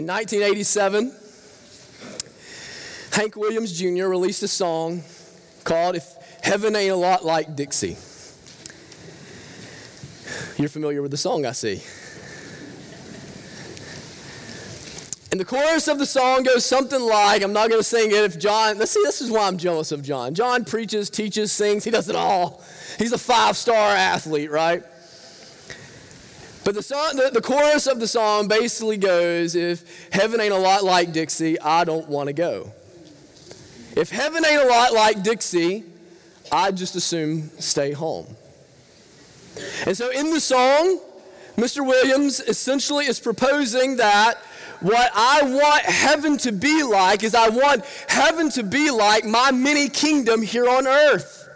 In 1987, Hank Williams Jr. released a song called If Heaven Ain't a Lot Like Dixie. You're familiar with the song, I see. And the chorus of the song goes something like I'm not going to sing it if John, let's see, this is why I'm jealous of John. John preaches, teaches, sings, he does it all. He's a five star athlete, right? But the, song, the, the chorus of the song basically goes If heaven ain't a lot like Dixie, I don't want to go. If heaven ain't a lot like Dixie, I'd just assume stay home. And so in the song, Mr. Williams essentially is proposing that what I want heaven to be like is I want heaven to be like my mini kingdom here on earth.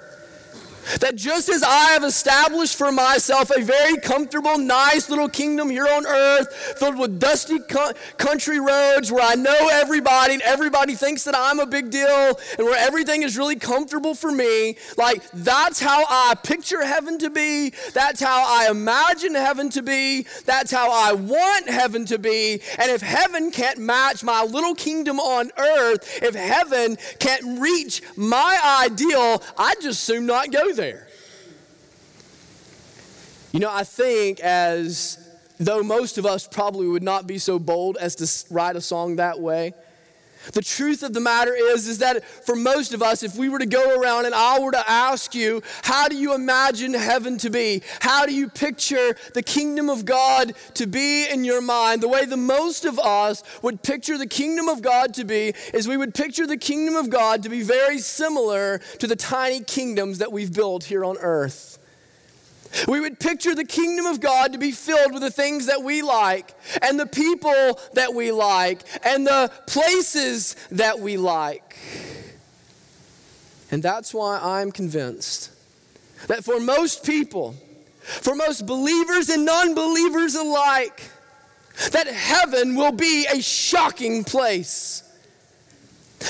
That just as I have established for myself a very comfortable, nice little kingdom here on earth, filled with dusty co- country roads where I know everybody and everybody thinks that I'm a big deal and where everything is really comfortable for me, like that's how I picture heaven to be. That's how I imagine heaven to be. That's how I want heaven to be. And if heaven can't match my little kingdom on earth, if heaven can't reach my ideal, I'd just soon not go there. You know, I think as though most of us probably would not be so bold as to write a song that way. The truth of the matter is is that for most of us if we were to go around and I were to ask you how do you imagine heaven to be? How do you picture the kingdom of God to be in your mind? The way the most of us would picture the kingdom of God to be is we would picture the kingdom of God to be very similar to the tiny kingdoms that we've built here on earth. We would picture the kingdom of God to be filled with the things that we like, and the people that we like, and the places that we like. And that's why I'm convinced that for most people, for most believers and non believers alike, that heaven will be a shocking place.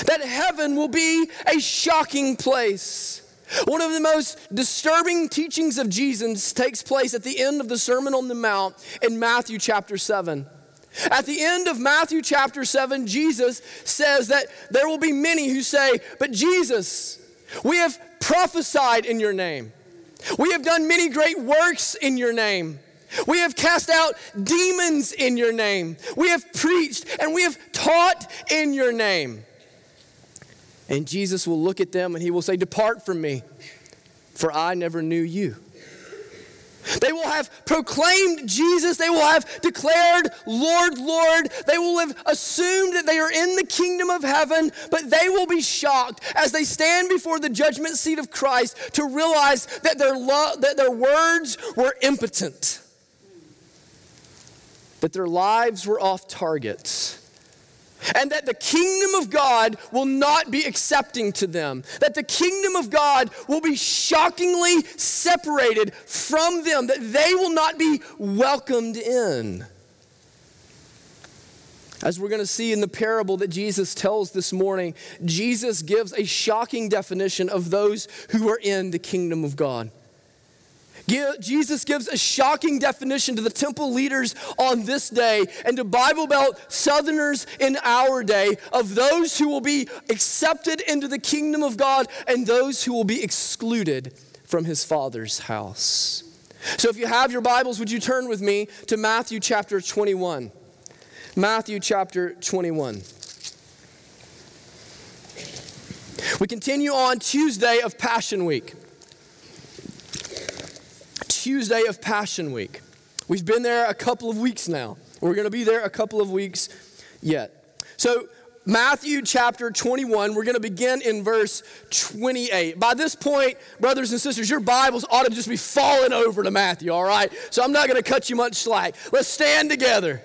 That heaven will be a shocking place. One of the most disturbing teachings of Jesus takes place at the end of the Sermon on the Mount in Matthew chapter 7. At the end of Matthew chapter 7, Jesus says that there will be many who say, But Jesus, we have prophesied in your name. We have done many great works in your name. We have cast out demons in your name. We have preached and we have taught in your name. And Jesus will look at them and he will say, Depart from me, for I never knew you. They will have proclaimed Jesus. They will have declared, Lord, Lord. They will have assumed that they are in the kingdom of heaven, but they will be shocked as they stand before the judgment seat of Christ to realize that their, lo- that their words were impotent, that their lives were off target and that the kingdom of God will not be accepting to them, that the kingdom of God will be shockingly separated from them, that they will not be welcomed in. As we're going to see in the parable that Jesus tells this morning, Jesus gives a shocking definition of those who are in the kingdom of God. Jesus gives a shocking definition to the temple leaders on this day and to Bible Belt Southerners in our day of those who will be accepted into the kingdom of God and those who will be excluded from his Father's house. So if you have your Bibles, would you turn with me to Matthew chapter 21? Matthew chapter 21. We continue on Tuesday of Passion Week. Tuesday of Passion Week. We've been there a couple of weeks now. We're going to be there a couple of weeks yet. So, Matthew chapter 21, we're going to begin in verse 28. By this point, brothers and sisters, your Bibles ought to just be falling over to Matthew, all right? So I'm not going to cut you much slack. Let's stand together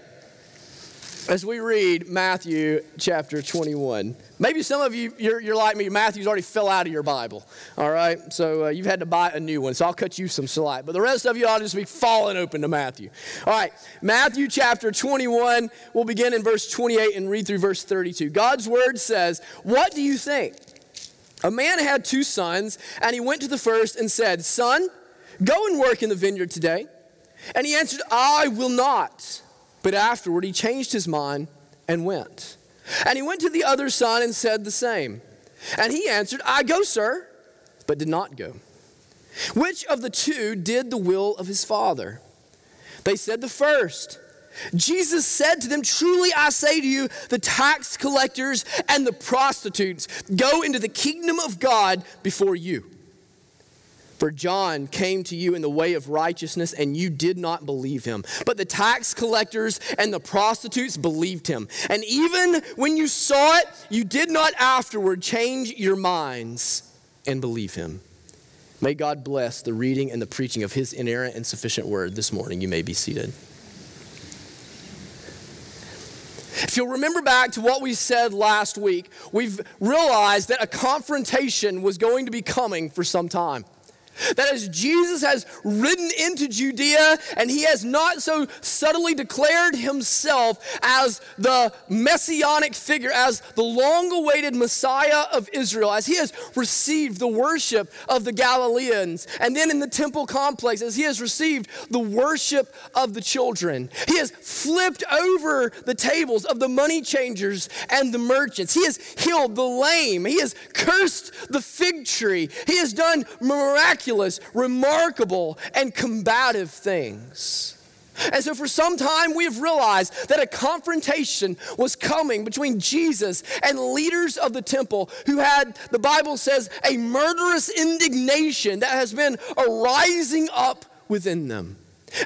as we read Matthew chapter 21. Maybe some of you, you're, you're like me, Matthew's already fell out of your Bible, all right? So uh, you've had to buy a new one, so I'll cut you some slack. But the rest of you ought to just be falling open to Matthew. All right, Matthew chapter 21, we'll begin in verse 28 and read through verse 32. God's word says, What do you think? A man had two sons, and he went to the first and said, Son, go and work in the vineyard today. And he answered, I will not. But afterward, he changed his mind and went. And he went to the other son and said the same. And he answered, I go, sir, but did not go. Which of the two did the will of his father? They said, The first. Jesus said to them, Truly I say to you, the tax collectors and the prostitutes go into the kingdom of God before you. For John came to you in the way of righteousness, and you did not believe him. But the tax collectors and the prostitutes believed him. And even when you saw it, you did not afterward change your minds and believe him. May God bless the reading and the preaching of his inerrant and sufficient word this morning. You may be seated. If you'll remember back to what we said last week, we've realized that a confrontation was going to be coming for some time. That as Jesus has ridden into Judea and he has not so subtly declared himself as the messianic figure, as the long awaited Messiah of Israel, as he has received the worship of the Galileans, and then in the temple complex, as he has received the worship of the children, he has flipped over the tables of the money changers and the merchants. He has healed the lame, he has cursed the fig tree, he has done miraculous miraculous, remarkable, and combative things. And so, for some time, we have realized that a confrontation was coming between Jesus and leaders of the temple who had, the Bible says, a murderous indignation that has been arising up within them.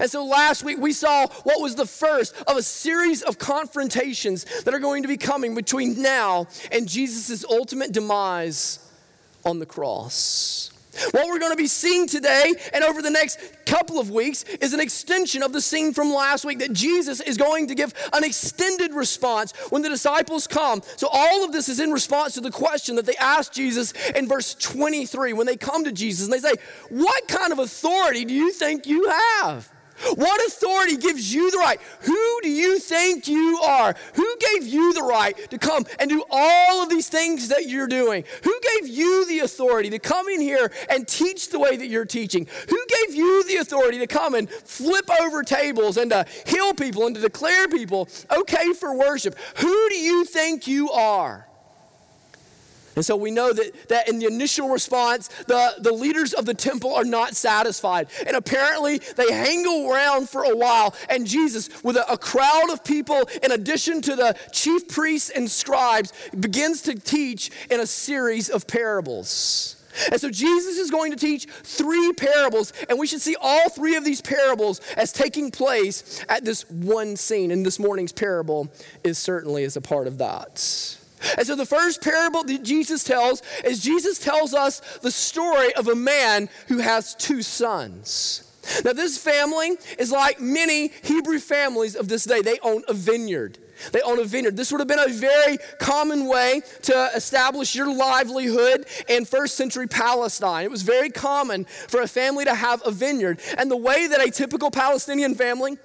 And so last week we saw what was the first of a series of confrontations that are going to be coming between now and Jesus' ultimate demise on the cross. What we're going to be seeing today and over the next couple of weeks is an extension of the scene from last week that Jesus is going to give an extended response when the disciples come. So, all of this is in response to the question that they asked Jesus in verse 23 when they come to Jesus and they say, What kind of authority do you think you have? What authority gives you the right? Who do you think you are? Who gave you the right to come and do all of these things that you're doing? Who gave you the authority to come in here and teach the way that you're teaching? Who gave you the authority to come and flip over tables and to heal people and to declare people okay for worship? Who do you think you are? And so we know that, that in the initial response, the, the leaders of the temple are not satisfied. And apparently they hang around for a while. And Jesus, with a, a crowd of people, in addition to the chief priests and scribes, begins to teach in a series of parables. And so Jesus is going to teach three parables, and we should see all three of these parables as taking place at this one scene. And this morning's parable is certainly as a part of that. And so the first parable that Jesus tells is Jesus tells us the story of a man who has two sons. Now, this family is like many Hebrew families of this day. They own a vineyard. They own a vineyard. This would have been a very common way to establish your livelihood in first century Palestine. It was very common for a family to have a vineyard. And the way that a typical Palestinian family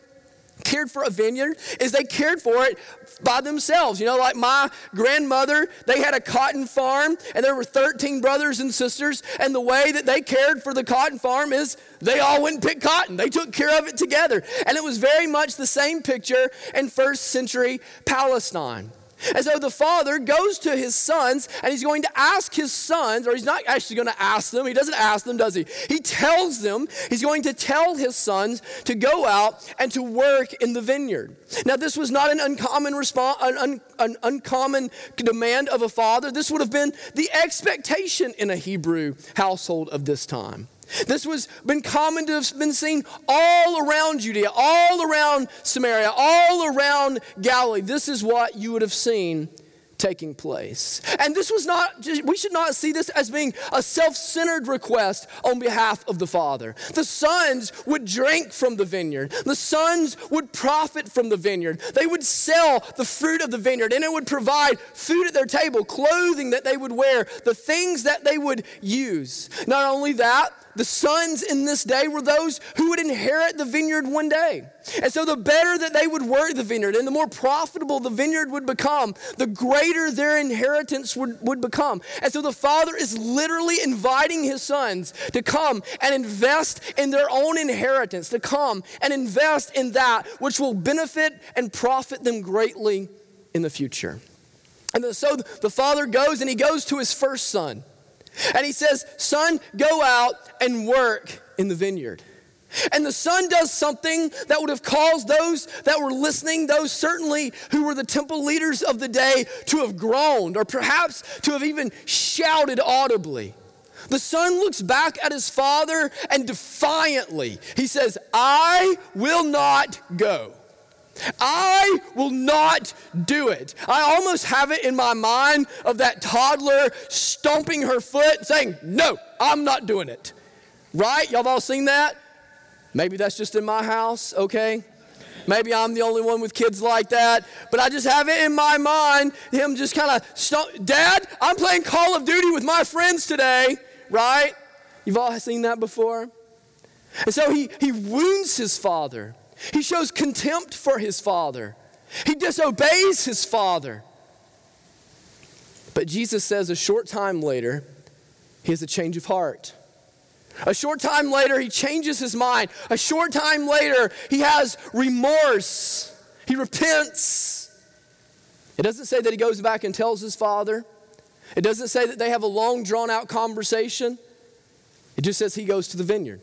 cared for a vineyard is they cared for it by themselves. You know, like my grandmother, they had a cotton farm and there were 13 brothers and sisters. And the way that they cared for the cotton farm is they all went and picked cotton. They took care of it together. And it was very much the same picture in first century Palestine. And so the father goes to his sons and he's going to ask his sons, or he's not actually going to ask them, he doesn't ask them, does he? He tells them, he's going to tell his sons to go out and to work in the vineyard. Now, this was not an uncommon response, an, un, an uncommon demand of a father. This would have been the expectation in a Hebrew household of this time. This was been common to have been seen all around Judea, all around Samaria, all around Galilee. This is what you would have seen taking place. And this was not, we should not see this as being a self centered request on behalf of the Father. The sons would drink from the vineyard, the sons would profit from the vineyard. They would sell the fruit of the vineyard, and it would provide food at their table, clothing that they would wear, the things that they would use. Not only that, the sons in this day were those who would inherit the vineyard one day. And so, the better that they would work the vineyard and the more profitable the vineyard would become, the greater their inheritance would, would become. And so, the father is literally inviting his sons to come and invest in their own inheritance, to come and invest in that which will benefit and profit them greatly in the future. And so the father goes and he goes to his first son. And he says, Son, go out and work in the vineyard. And the son does something that would have caused those that were listening, those certainly who were the temple leaders of the day, to have groaned or perhaps to have even shouted audibly. The son looks back at his father and defiantly he says, I will not go. I will not do it. I almost have it in my mind of that toddler stomping her foot saying, No, I'm not doing it. Right? Y'all have all seen that? Maybe that's just in my house, okay? Maybe I'm the only one with kids like that, but I just have it in my mind him just kind of, stomp- Dad, I'm playing Call of Duty with my friends today, right? You've all seen that before? And so he, he wounds his father. He shows contempt for his father. He disobeys his father. But Jesus says a short time later, he has a change of heart. A short time later, he changes his mind. A short time later, he has remorse. He repents. It doesn't say that he goes back and tells his father. It doesn't say that they have a long, drawn out conversation. It just says he goes to the vineyard.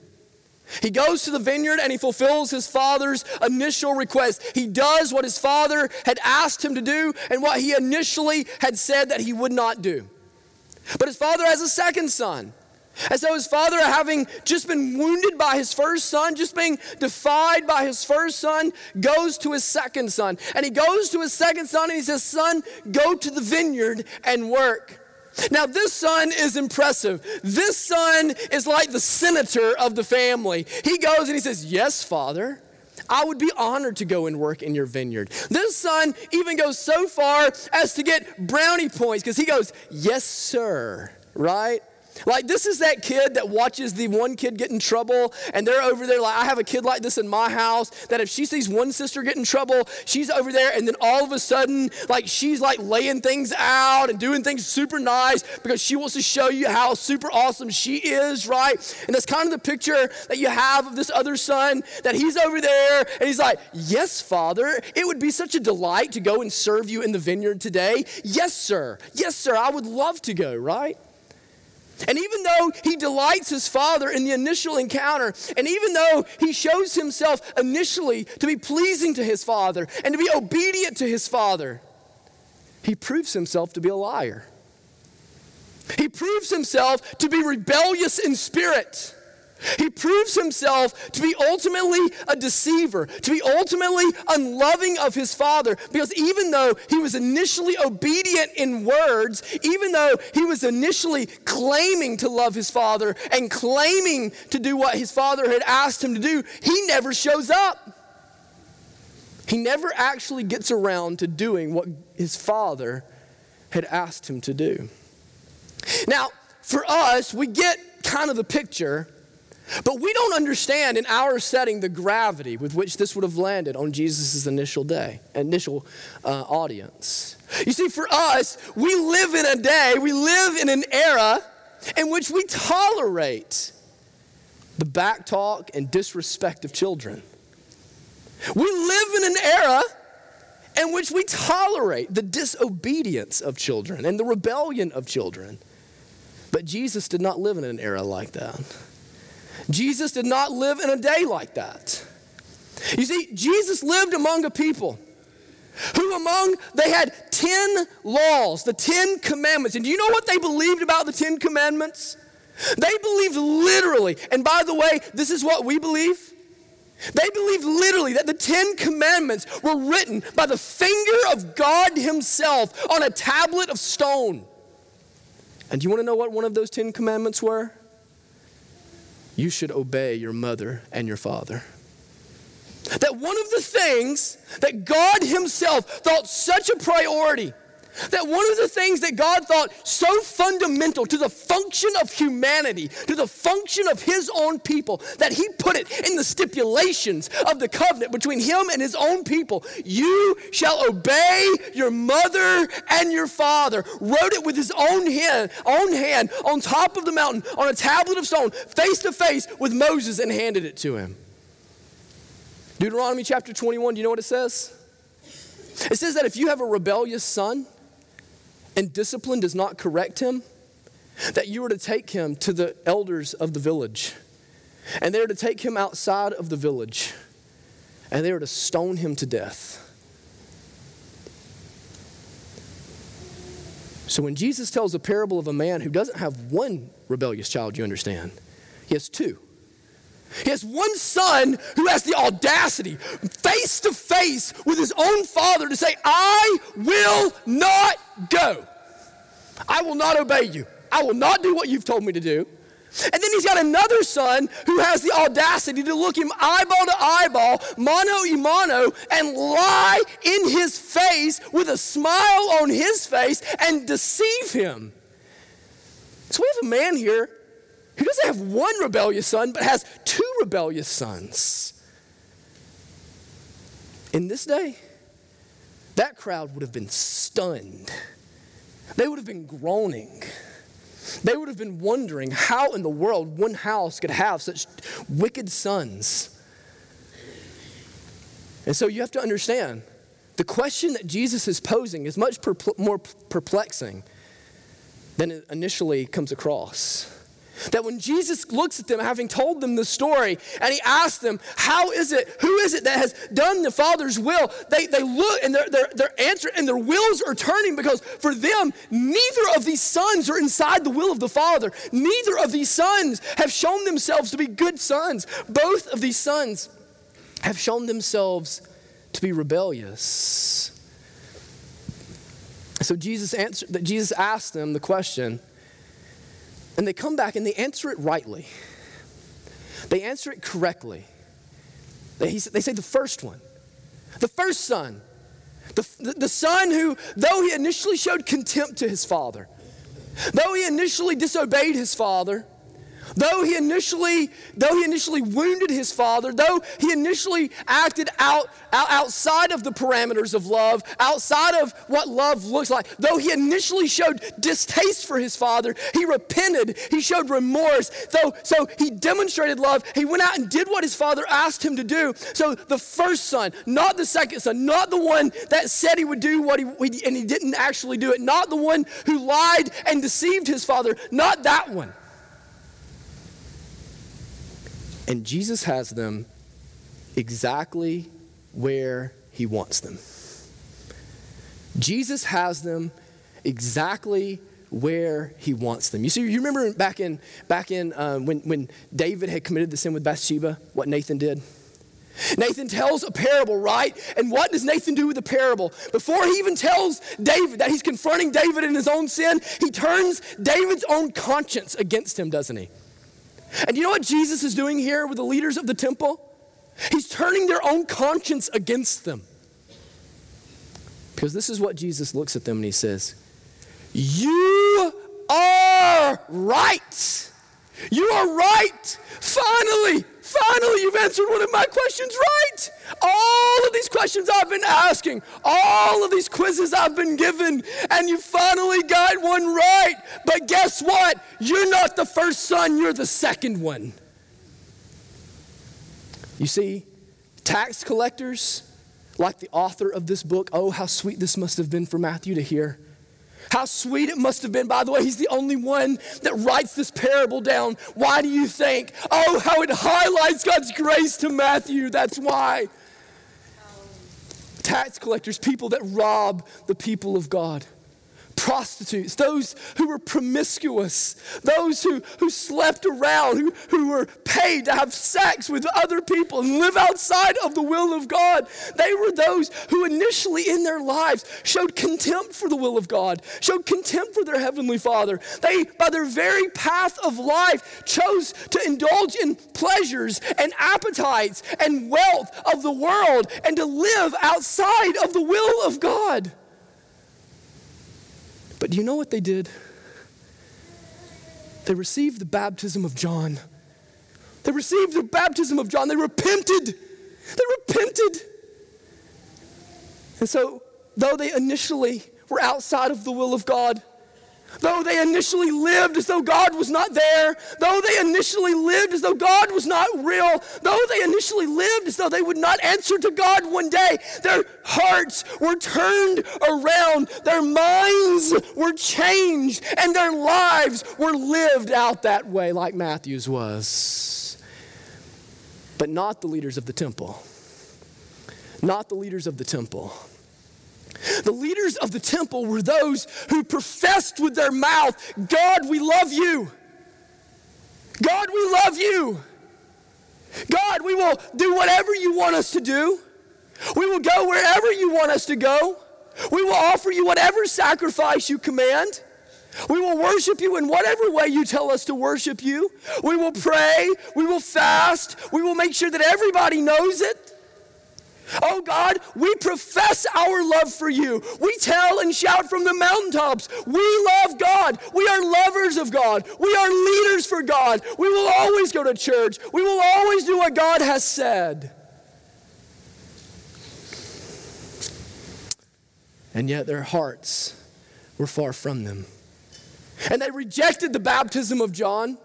He goes to the vineyard and he fulfills his father's initial request. He does what his father had asked him to do and what he initially had said that he would not do. But his father has a second son. And so his father, having just been wounded by his first son, just being defied by his first son, goes to his second son. And he goes to his second son and he says, Son, go to the vineyard and work. Now, this son is impressive. This son is like the senator of the family. He goes and he says, Yes, father. I would be honored to go and work in your vineyard. This son even goes so far as to get brownie points because he goes, Yes, sir, right? Like, this is that kid that watches the one kid get in trouble, and they're over there. Like, I have a kid like this in my house that if she sees one sister get in trouble, she's over there, and then all of a sudden, like, she's like laying things out and doing things super nice because she wants to show you how super awesome she is, right? And that's kind of the picture that you have of this other son that he's over there, and he's like, Yes, father, it would be such a delight to go and serve you in the vineyard today. Yes, sir. Yes, sir. I would love to go, right? And even though he delights his father in the initial encounter, and even though he shows himself initially to be pleasing to his father and to be obedient to his father, he proves himself to be a liar. He proves himself to be rebellious in spirit. He proves himself to be ultimately a deceiver, to be ultimately unloving of his father, because even though he was initially obedient in words, even though he was initially claiming to love his father and claiming to do what his father had asked him to do, he never shows up. He never actually gets around to doing what his father had asked him to do. Now, for us, we get kind of the picture but we don't understand in our setting the gravity with which this would have landed on Jesus' initial day, initial uh, audience. You see, for us, we live in a day, we live in an era in which we tolerate the backtalk and disrespect of children. We live in an era in which we tolerate the disobedience of children and the rebellion of children. But Jesus did not live in an era like that. Jesus did not live in a day like that. You see, Jesus lived among a people who among they had 10 laws, the 10 commandments. And do you know what they believed about the 10 commandments? They believed literally, and by the way, this is what we believe. They believed literally that the Ten Commandments were written by the finger of God Himself on a tablet of stone. And do you want to know what one of those Ten Commandments were? You should obey your mother and your father. That one of the things that God Himself thought such a priority that one of the things that God thought so fundamental to the function of humanity, to the function of His own people, that He put it in the stipulations of the covenant between Him and His own people. You shall obey your mother and your father. Wrote it with His own hand, own hand on top of the mountain on a tablet of stone, face to face with Moses, and handed it to him. Deuteronomy chapter 21, do you know what it says? It says that if you have a rebellious son and discipline does not correct him, that you are to take him to the elders of the village. And they are to take him outside of the village. And they are to stone him to death. So when Jesus tells a parable of a man who doesn't have one rebellious child, you understand, he has two. He has one son who has the audacity, face to face with his own father, to say, I will not go. I will not obey you. I will not do what you've told me to do. And then he's got another son who has the audacity to look him eyeball to eyeball, mano y mano, and lie in his face with a smile on his face and deceive him. So we have a man here who doesn't have one rebellious son, but has two rebellious sons. In this day, that crowd would have been stunned. They would have been groaning. They would have been wondering how in the world one house could have such wicked sons. And so you have to understand the question that Jesus is posing is much more perplexing than it initially comes across. That when Jesus looks at them, having told them the story, and he asks them, How is it, who is it that has done the Father's will? They, they look and their, their, answer and their wills are turning because for them, neither of these sons are inside the will of the Father. Neither of these sons have shown themselves to be good sons. Both of these sons have shown themselves to be rebellious. So Jesus answered, Jesus asked them the question, and they come back and they answer it rightly. They answer it correctly. They, they say the first one, the first son, the, the, the son who, though he initially showed contempt to his father, though he initially disobeyed his father, Though he initially, though he initially wounded his father, though he initially acted out, out, outside of the parameters of love, outside of what love looks like, though he initially showed distaste for his father, he repented, he showed remorse, though so he demonstrated love, he went out and did what his father asked him to do. So the first son, not the second son, not the one that said he would do what he and he didn't actually do it, not the one who lied and deceived his father, not that one. And Jesus has them exactly where he wants them. Jesus has them exactly where he wants them. You see, you remember back in back in um, when when David had committed the sin with Bathsheba, what Nathan did. Nathan tells a parable, right? And what does Nathan do with the parable? Before he even tells David that he's confronting David in his own sin, he turns David's own conscience against him, doesn't he? And you know what Jesus is doing here with the leaders of the temple? He's turning their own conscience against them. Because this is what Jesus looks at them and he says, You are right. You are right. Finally, finally, you've answered one of my questions right. All of these questions I've been asking, all of these quizzes I've been given, and you finally got one right. But guess what? You're not the first son, you're the second one. You see, tax collectors, like the author of this book, oh, how sweet this must have been for Matthew to hear. How sweet it must have been. By the way, he's the only one that writes this parable down. Why do you think? Oh, how it highlights God's grace to Matthew. That's why. Um, Tax collectors, people that rob the people of God prostitutes, those who were promiscuous, those who, who slept around, who, who were paid to have sex with other people and live outside of the will of God. They were those who initially in their lives showed contempt for the will of God, showed contempt for their Heavenly Father. They, by their very path of life, chose to indulge in pleasures and appetites and wealth of the world and to live outside of the will of God. But do you know what they did? They received the baptism of John. They received the baptism of John. They repented. They repented. And so, though they initially were outside of the will of God, Though they initially lived as though God was not there, though they initially lived as though God was not real, though they initially lived as though they would not answer to God one day, their hearts were turned around, their minds were changed, and their lives were lived out that way, like Matthew's was. But not the leaders of the temple. Not the leaders of the temple. The leaders of the temple were those who professed with their mouth, God, we love you. God, we love you. God, we will do whatever you want us to do. We will go wherever you want us to go. We will offer you whatever sacrifice you command. We will worship you in whatever way you tell us to worship you. We will pray. We will fast. We will make sure that everybody knows it. Oh God, we profess our love for you. We tell and shout from the mountaintops. We love God. We are lovers of God. We are leaders for God. We will always go to church. We will always do what God has said. And yet their hearts were far from them. And they rejected the baptism of John,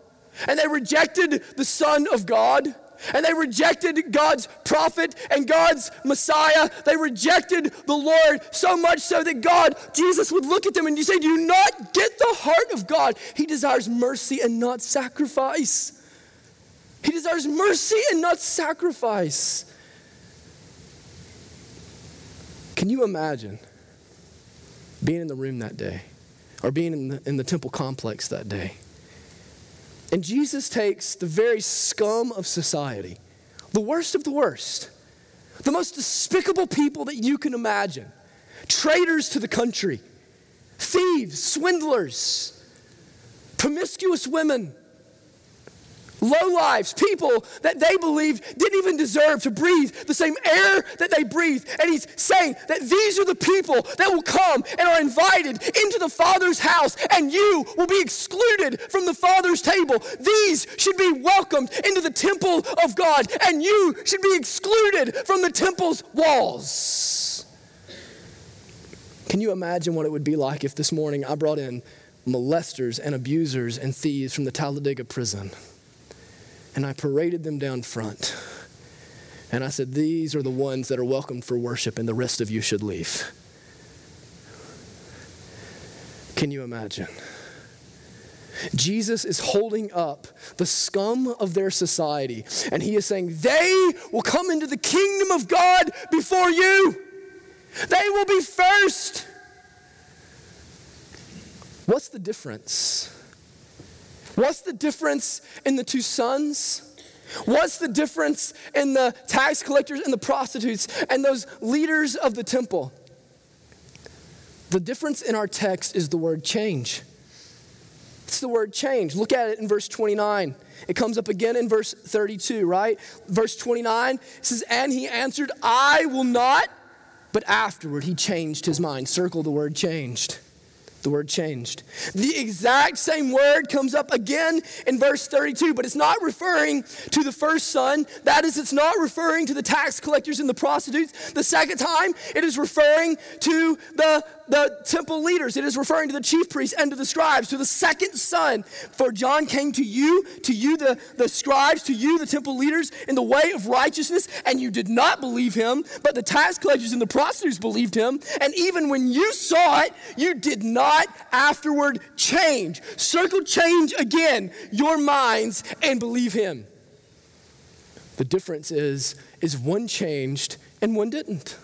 and they rejected the Son of God. And they rejected God's prophet and God's Messiah. They rejected the Lord so much so that God, Jesus, would look at them and you say, Do you not get the heart of God? He desires mercy and not sacrifice. He desires mercy and not sacrifice. Can you imagine being in the room that day or being in the, in the temple complex that day? And Jesus takes the very scum of society, the worst of the worst, the most despicable people that you can imagine, traitors to the country, thieves, swindlers, promiscuous women, low lives, people that they believed didn't even deserve to breathe the same air that they breathe. And he's saying that these are the people that will come and are invited into the Father's house, and you will be excluded from the Father's table. These should be welcomed into the temple of God, and you should be excluded from the temple's walls. Can you imagine what it would be like if this morning I brought in molesters and abusers and thieves from the Talladega prison? And I paraded them down front. And I said, These are the ones that are welcome for worship, and the rest of you should leave. Can you imagine? Jesus is holding up the scum of their society, and he is saying, They will come into the kingdom of God before you. They will be first. What's the difference? What's the difference in the two sons? What's the difference in the tax collectors and the prostitutes and those leaders of the temple? The difference in our text is the word change. It's the word change. Look at it in verse 29. It comes up again in verse 32, right? Verse 29 says, And he answered, I will not. But afterward, he changed his mind. Circle the word changed. The word changed. The exact same word comes up again in verse 32, but it's not referring to the first son. That is, it's not referring to the tax collectors and the prostitutes. The second time, it is referring to the the temple leaders. It is referring to the chief priests and to the scribes, to the second son. For John came to you, to you, the, the scribes, to you, the temple leaders, in the way of righteousness, and you did not believe him, but the tax collectors and the prostitutes believed him. And even when you saw it, you did not afterward change. Circle change again your minds and believe him. The difference is, is one changed and one didn't.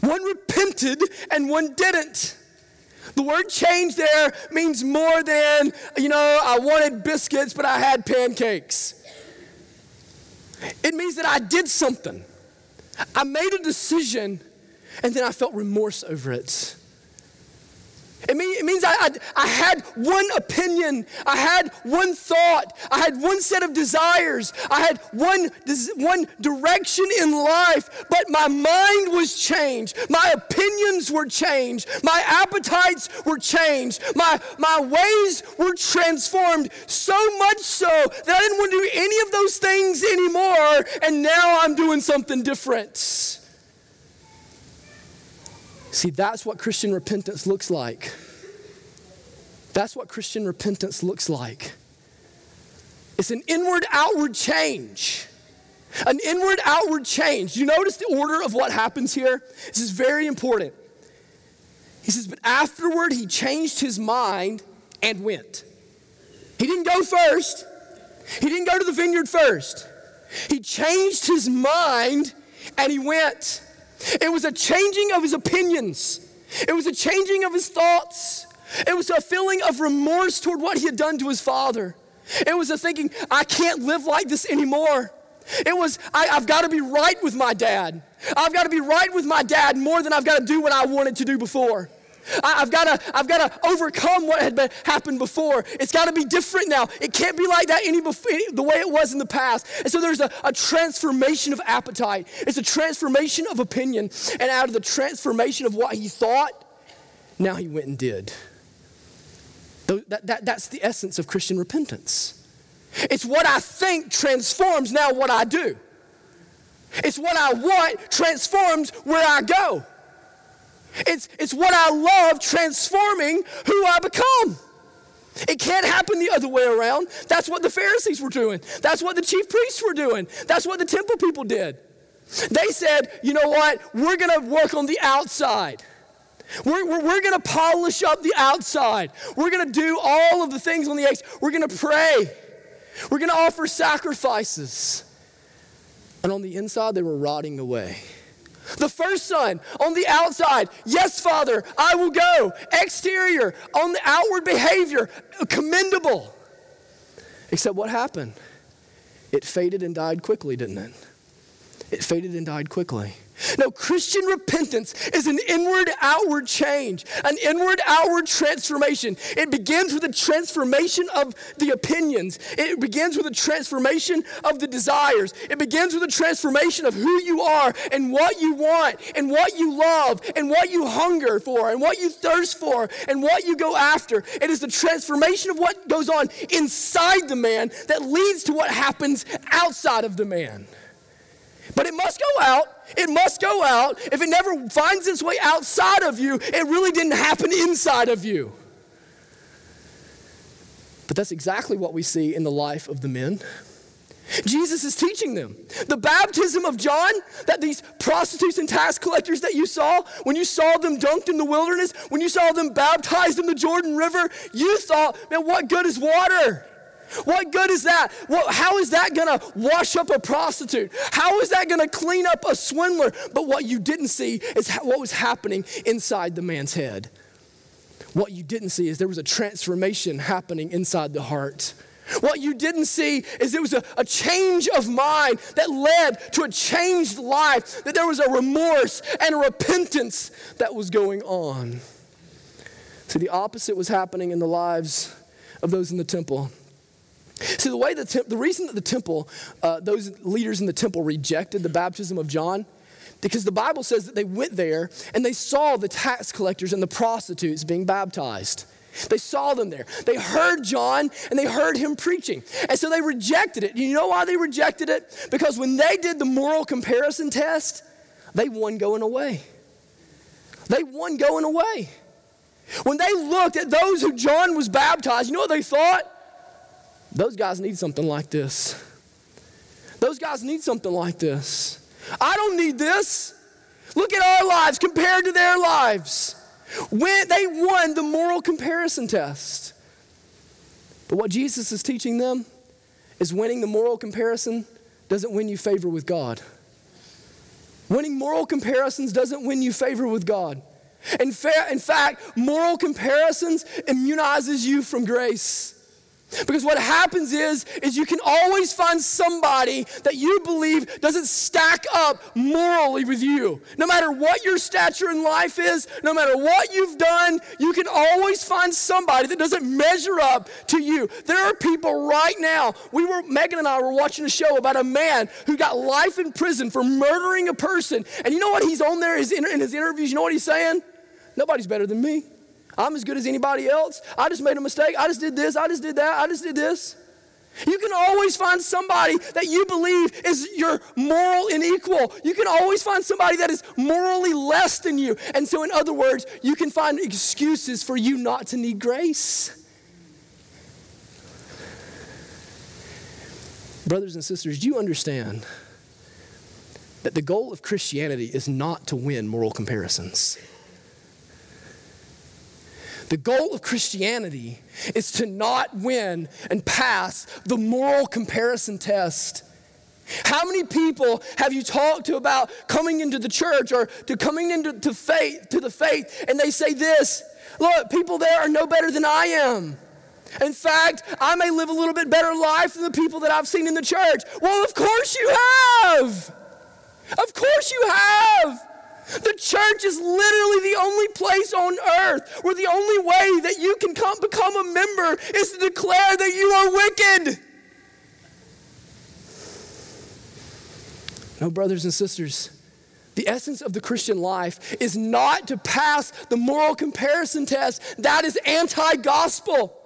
One repented and one didn't. The word change there means more than, you know, I wanted biscuits, but I had pancakes. It means that I did something. I made a decision and then I felt remorse over it. It, mean, it means I, I, I, had one opinion. I had one thought. I had one set of desires. I had one, one direction in life, but my mind was changed. My opinions were changed. My appetites were changed. My, my ways were transformed so much so that I didn't want to do any of those things anymore, and now I'm doing something different. See, that's what Christian repentance looks like. That's what Christian repentance looks like. It's an inward outward change. An inward outward change. You notice the order of what happens here? This is very important. He says, But afterward he changed his mind and went. He didn't go first, he didn't go to the vineyard first. He changed his mind and he went. It was a changing of his opinions, it was a changing of his thoughts, it was a feeling of remorse toward what he had done to his father. It was a thinking, I can't live like this anymore. It was, I, have got to be right with my dad. I've got to be right with my dad more than I've got to do what I wanted to do before. I, have got to, I've got to overcome what had been, happened before. It's got to be different now. It can't be like that any, any the way it was in the past. And so there's a, a transformation of appetite. It's a transformation of opinion. And out of the transformation of what he thought, now he went and did. That, that, that's the essence of Christian repentance. It's what I think transforms now what I do. It's what I want transforms where I go. It's, it's what I love transforming who I become. It can't happen the other way around. That's what the Pharisees were doing. That's what the chief priests were doing. That's what the temple people did. They said, you know what? We're going to work on the outside. We're, we're, we're going to polish up the outside. We're going to do all of the things on the edge. We're going to pray. We're going to offer sacrifices. And on the inside, they were rotting away. The first son on the outside, yes, Father, I will go. Exterior, on the outward behavior, commendable. Except what happened? It faded and died quickly, didn't it? It faded and died quickly. No, Christian repentance is an inward outward change, an inward outward transformation. It begins with a transformation of the opinions, it begins with a transformation of the desires, it begins with a transformation of who you are and what you want and what you love and what you hunger for and what you thirst for and what you go after. It is the transformation of what goes on inside the man that leads to what happens outside of the man. But it must go out. It must go out. If it never finds its way outside of you, it really didn't happen inside of you. But that's exactly what we see in the life of the men. Jesus is teaching them. The baptism of John, that these prostitutes and tax collectors that you saw, when you saw them dunked in the wilderness, when you saw them baptized in the Jordan River, you thought, man, what good is water? What good is that? How is that going to wash up a prostitute? How is that going to clean up a swindler? But what you didn't see is what was happening inside the man's head. What you didn't see is there was a transformation happening inside the heart. What you didn't see is it was a, a, change of mind that led to a changed life, that there was a remorse and a repentance that was going on. See, the opposite was happening in the lives of those in the temple. See, the way the, temp- the reason that the temple, uh, those leaders in the temple rejected the baptism of John, because the Bible says that they went there and they saw the tax collectors and the prostitutes being baptized. They saw them there. They heard John and they heard him preaching. And so they rejected it. You know why they rejected it? Because when they did the moral comparison test, they won going away. They won going away. When they looked at those who John was baptized, you know what they thought? Those guys need something like this. Those guys need something like this. I don't need this. Look at our lives compared to their lives. When they won the moral comparison test. But what Jesus is teaching them is winning the moral comparison doesn't win you favor with God. Winning moral comparisons doesn't win you favor with God. In, fa- in fact, moral comparisons immunizes you from grace. Because what happens is, is you can always find somebody that you believe doesn't stack up morally with you. No matter what your stature in life is, no matter what you've done, you can always find somebody that doesn't measure up to you. There are people right now. We were Megan and I were watching a show about a man who got life in prison for murdering a person. And you know what he's on there in his interviews? You know what he's saying? Nobody's better than me. I'm as good as anybody else. I just made a mistake. I just did this. I just did that. I just did this. You can always find somebody that you believe is your moral unequal. You can always find somebody that is morally less than you. And so, in other words, you can find excuses for you not to need grace. Brothers and sisters, do you understand that the goal of Christianity is not to win moral comparisons? The goal of Christianity is to not win and pass the moral comparison test. How many people have you talked to about coming into the church or to coming into to faith to the faith and they say this, look, people there are no better than I am. In fact, I may live a little bit better life than the people that I've seen in the church. Well, of course you have. Of course you have. The church is literally the only place on earth where the only way that you can come, become a member is to declare that you are wicked. No, brothers and sisters, the essence of the Christian life is not to pass the moral comparison test. That is anti gospel.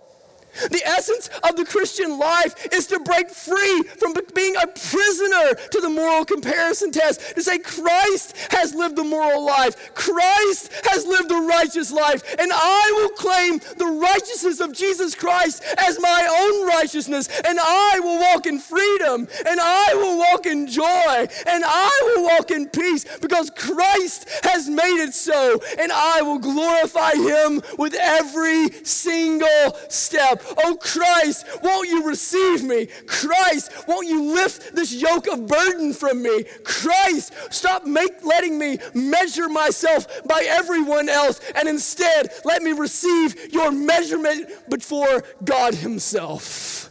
The essence of the Christian life is to break free from being a prisoner to the moral comparison test. To say, Christ has lived the moral life, Christ has lived the righteous life, and I will claim the righteousness of Jesus Christ as my own righteousness, and I will walk in freedom, and I will walk in joy, and I will walk in peace because Christ has made it so, and I will glorify Him with every single step. Oh, Christ, won't you receive me? Christ, won't you lift this yoke of burden from me? Christ, stop make, letting me measure myself by everyone else and instead let me receive your measurement before God Himself.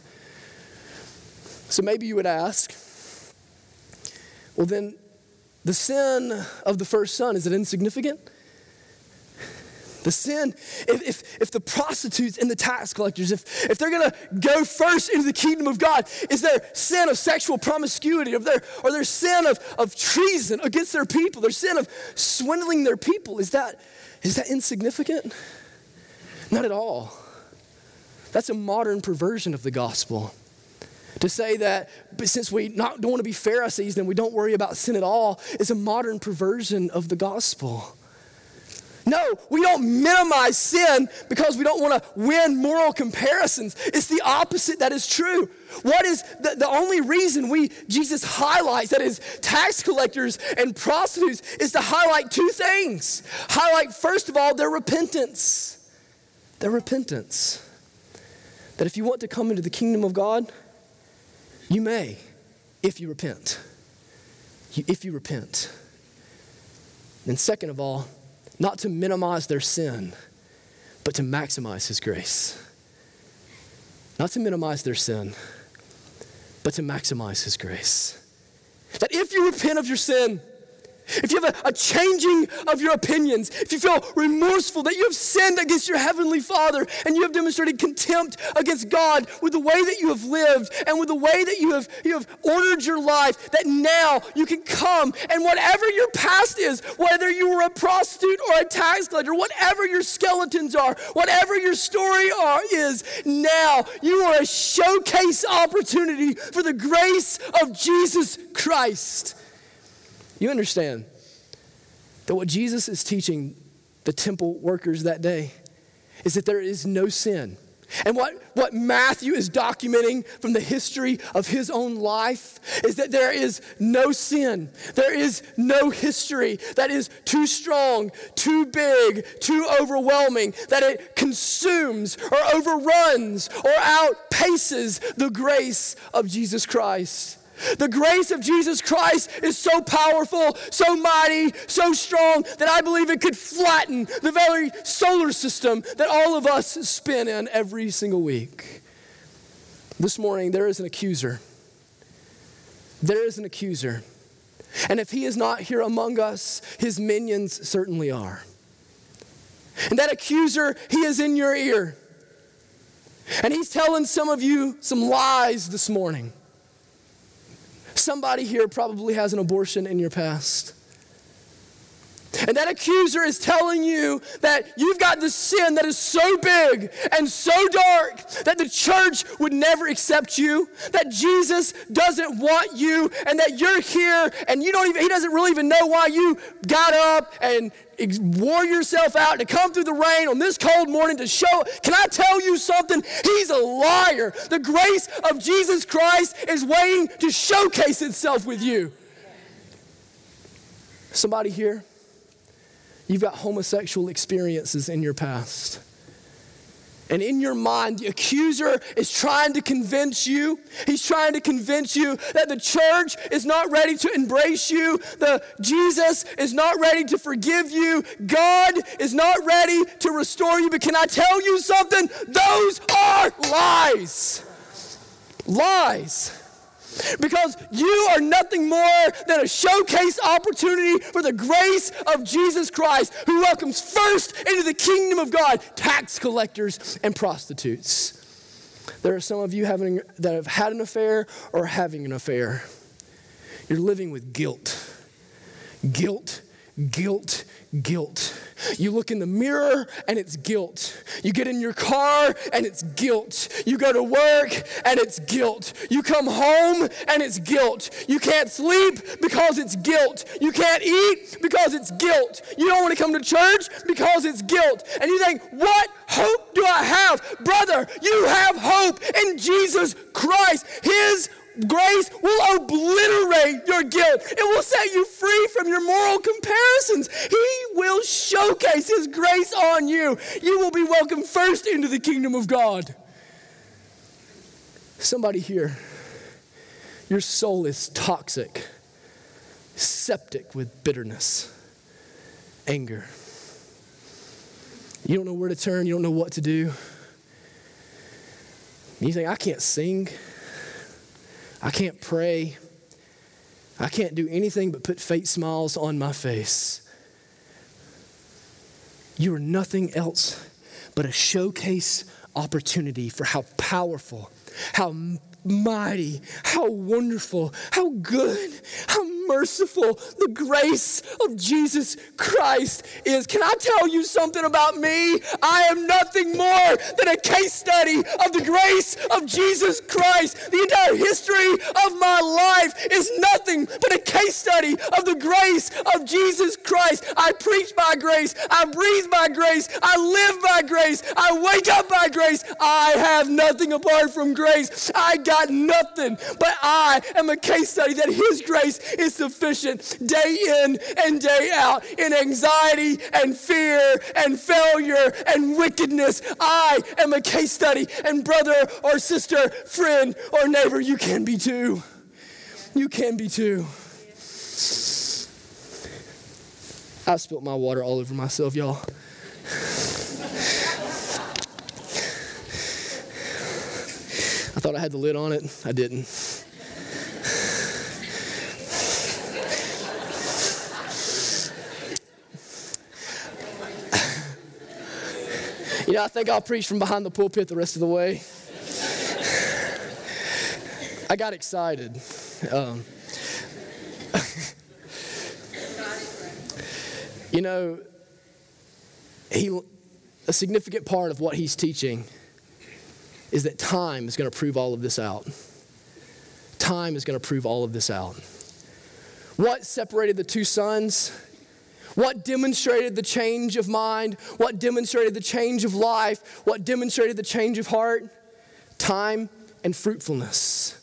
So maybe you would ask, well, then the sin of the first son, is it insignificant? The sin, if, if, if the prostitutes and the tax collectors, if, if they're gonna go first into the kingdom of God, is their sin of sexual promiscuity, or their, or their sin of, of treason against their people, their sin of swindling their people, is that, is that insignificant? Not at all. That's a modern perversion of the gospel. To say that since we not, don't want to be Pharisees, then we don't worry about sin at all is a modern perversion of the gospel. No, we don't minimize sin because we don't want to win moral comparisons. It's the opposite that is true. What is the, the only reason we Jesus highlights that is tax collectors and prostitutes is to highlight two things. Highlight first of all their repentance. Their repentance. That if you want to come into the kingdom of God, you may if you repent. if you repent. And second of all, not to minimize their sin, but to maximize His grace. Not to minimize their sin, but to maximize His grace. That if you repent of your sin, if you have a, a, changing of your opinions, if you feel remorseful that you have sinned against your heavenly Father and you have demonstrated contempt against God with the way that you have lived and with the way that you have, you have ordered your life, that now you can come and whatever your past is, whether you were a prostitute or a tax collector, whatever your skeletons are, whatever your story are, is, now you are a showcase opportunity for the grace of Jesus Christ. You understand that what Jesus is teaching the temple workers that day is that there is no sin. And what, what Matthew is documenting from the history of his own life is that there is no sin. There is no history that is too strong, too big, too overwhelming, that it consumes or overruns or outpaces the grace of Jesus Christ. The grace of Jesus Christ is so powerful, so mighty, so strong that I believe it could flatten the very solar system that all of us spin in every single week. This morning, there is an accuser. There is an accuser. And if he is not here among us, his minions certainly are. And that accuser, he is in your ear. And he's telling some of you some lies this morning. Somebody here probably has an abortion in your past. And that accuser is telling you that you've got this sin that is so big and so dark that the church would never accept you, that Jesus doesn't want you, and that you're here and you don't even, he doesn't really even know why you got up and wore yourself out to come through the rain on this cold morning to show. Can I tell you something? He's a liar. The grace of Jesus Christ is waiting to showcase itself with you. Somebody here? You've got homosexual experiences in your past. And in your mind, the accuser is trying to convince you. He's trying to convince you that the church is not ready to embrace you. The Jesus is not ready to forgive you. God is not ready to restore you. But can I tell you something? Those are lies. Lies. Because you are nothing more than a showcase opportunity for the grace of Jesus Christ, who welcomes first into the kingdom of God tax collectors and prostitutes. There are some of you having, that have had an affair or having an affair. You're living with guilt. Guilt, guilt, guilt. You look in the mirror and it's guilt. You get in your car and it's guilt. You go to work and it's guilt. You come home and it's guilt. You can't sleep because it's guilt. You can't eat because it's guilt. You don't want to come to church because it's guilt. And you think, what hope do I have? Brother, you have hope in Jesus Christ. His grace will obliterate your guilt. It will set you free from your moral comparisons. He will showcase His grace on you. You will be welcomed first into the kingdom of God. Somebody here, your soul is toxic, septic with bitterness, anger. You don't know where to turn, you don't know what to do. You think, I can't sing. I can't pray. I can't do anything but put fake smiles on my face. You are nothing else but a showcase opportunity for how powerful, how mighty, how wonderful, how good, how merciful the grace of Jesus Christ is. Can I tell you something about me? I am nothing more than a case study of the grace of Jesus Christ. The entire history of my life is nothing but a case study of the grace of Jesus Christ. I preach by grace, I breathe by grace, I live by grace, I wake up by grace. I have nothing apart from grace. I got nothing, but I am a case study that His grace is sufficient day in and day out in anxiety and fear and failure and wickedness. I am a case study, and brother or sister, friend or neighbor, you can be too. You can be too. I spilt my water all over myself, y'all. I thought I had the lid on it. I didn't. You know, I think I'll preach from behind the pulpit the rest of the way. I got excited. Um, you know, he, a significant part of what he's teaching is that time is going to prove all of this out. Time is going to prove all of this out. What separated the two sons? What demonstrated the change of mind? What demonstrated the change of life? What demonstrated the change of heart? Time and fruitfulness.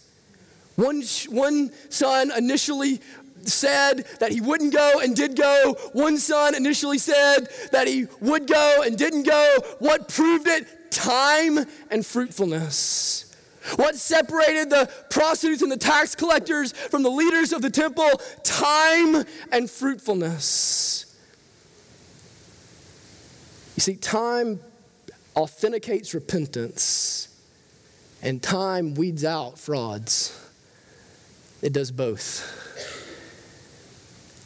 One, one son initially said that he wouldn't go and did go. One son initially said that he would go and didn't go. What proved it? time and fruitfulness. What separated the prostitutes and the tax collectors from the leaders of the temple? Time and fruitfulness. You see, time authenticates repentance, and time weeds out frauds. It does both.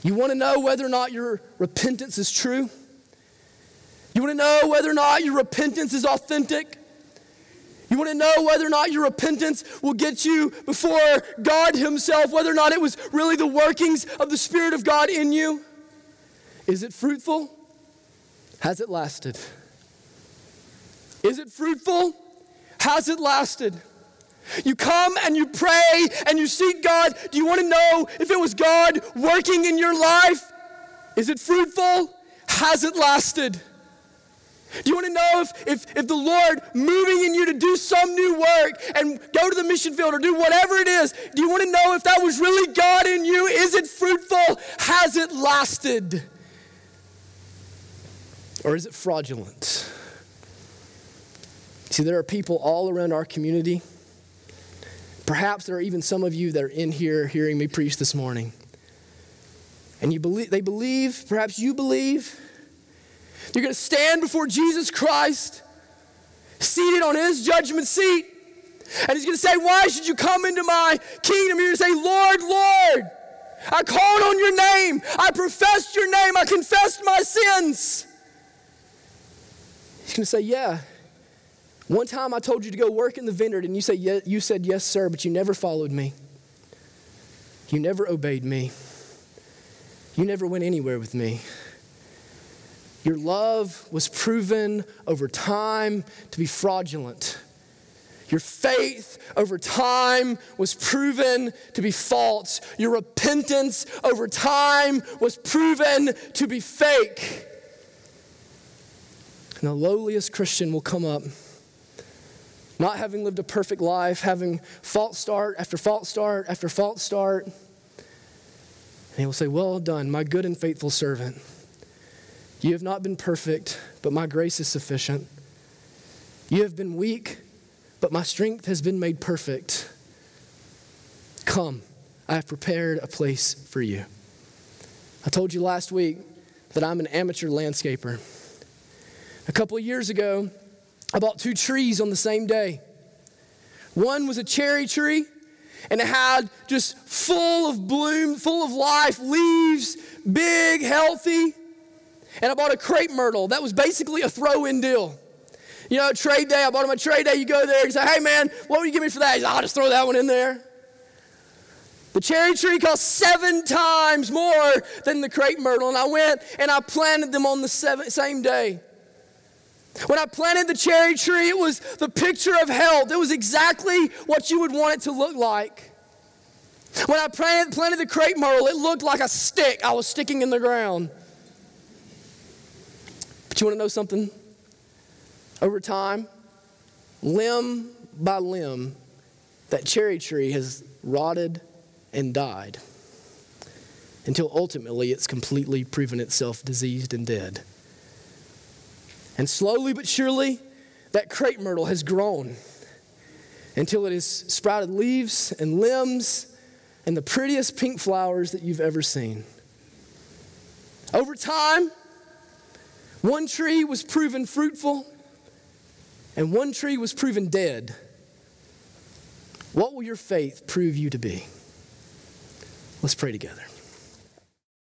You want to know whether or not your repentance is true? You want to know whether or not your repentance is authentic? You want to know whether or not your repentance will get you before God Himself, whether or not it was really the workings of the Spirit of God in you? Is it fruitful? Has it lasted? Is it fruitful? Has it lasted? You come and you pray and you seek God. Do you want to know if it was God working in your life? Is it fruitful? Has it lasted? Do you want to know if, if, if the Lord moving in you to do some new work and go to the mission field or do whatever it is, do you want to know if that was really God in you? Is it fruitful? Has it lasted? Or is it fraudulent? See, there are people all around our community. Perhaps there are even some of you that are in here hearing me preach this morning. And you believe, they believe, perhaps you believe, you're going to stand before Jesus Christ, seated on his judgment seat. And he's going to say, Why should you come into my kingdom? You're going to say, Lord, Lord, I called on your name. I professed your name. I confessed my sins. He's going to say, Yeah. One time I told you to go work in the vineyard, and you, say, yeah, you said, Yes, sir, but you never followed me. You never obeyed me. You never went anywhere with me. Your love was proven over time to be fraudulent. Your faith over time was proven to be false. Your repentance over time was proven to be fake. And the lowliest Christian will come up, not having lived a perfect life, having false start after false start after false start. And he will say, Well done, my good and faithful servant. You have not been perfect, but my grace is sufficient. You have been weak, but my strength has been made perfect. Come, I have prepared a place for you. I told you last week that I'm an amateur landscaper. A couple of years ago, I bought two trees on the same day. One was a cherry tree, and it had just full of bloom, full of life, leaves, big, healthy and I bought a crepe myrtle. That was basically a throw in deal. You know, trade day, I bought him a trade day. You go there and say, hey man, what would you give me for that? He's like, I'll just throw that one in there. The cherry tree cost seven times more than the crepe myrtle. And I went and I planted them on the seven, same day. When I planted the cherry tree, it was the picture of health. It was exactly what you would want it to look like. When I planted, planted the crepe myrtle, it looked like a stick I was sticking in the ground. But you want to know something? Over time, limb by limb, that cherry tree has rotted and died until ultimately it's completely proven itself diseased and dead. And slowly but surely, that crepe myrtle has grown until it has sprouted leaves and limbs and the prettiest pink flowers that you've ever seen. Over time, one tree was proven fruitful, and one tree was proven dead. What will your faith prove you to be? Let's pray together.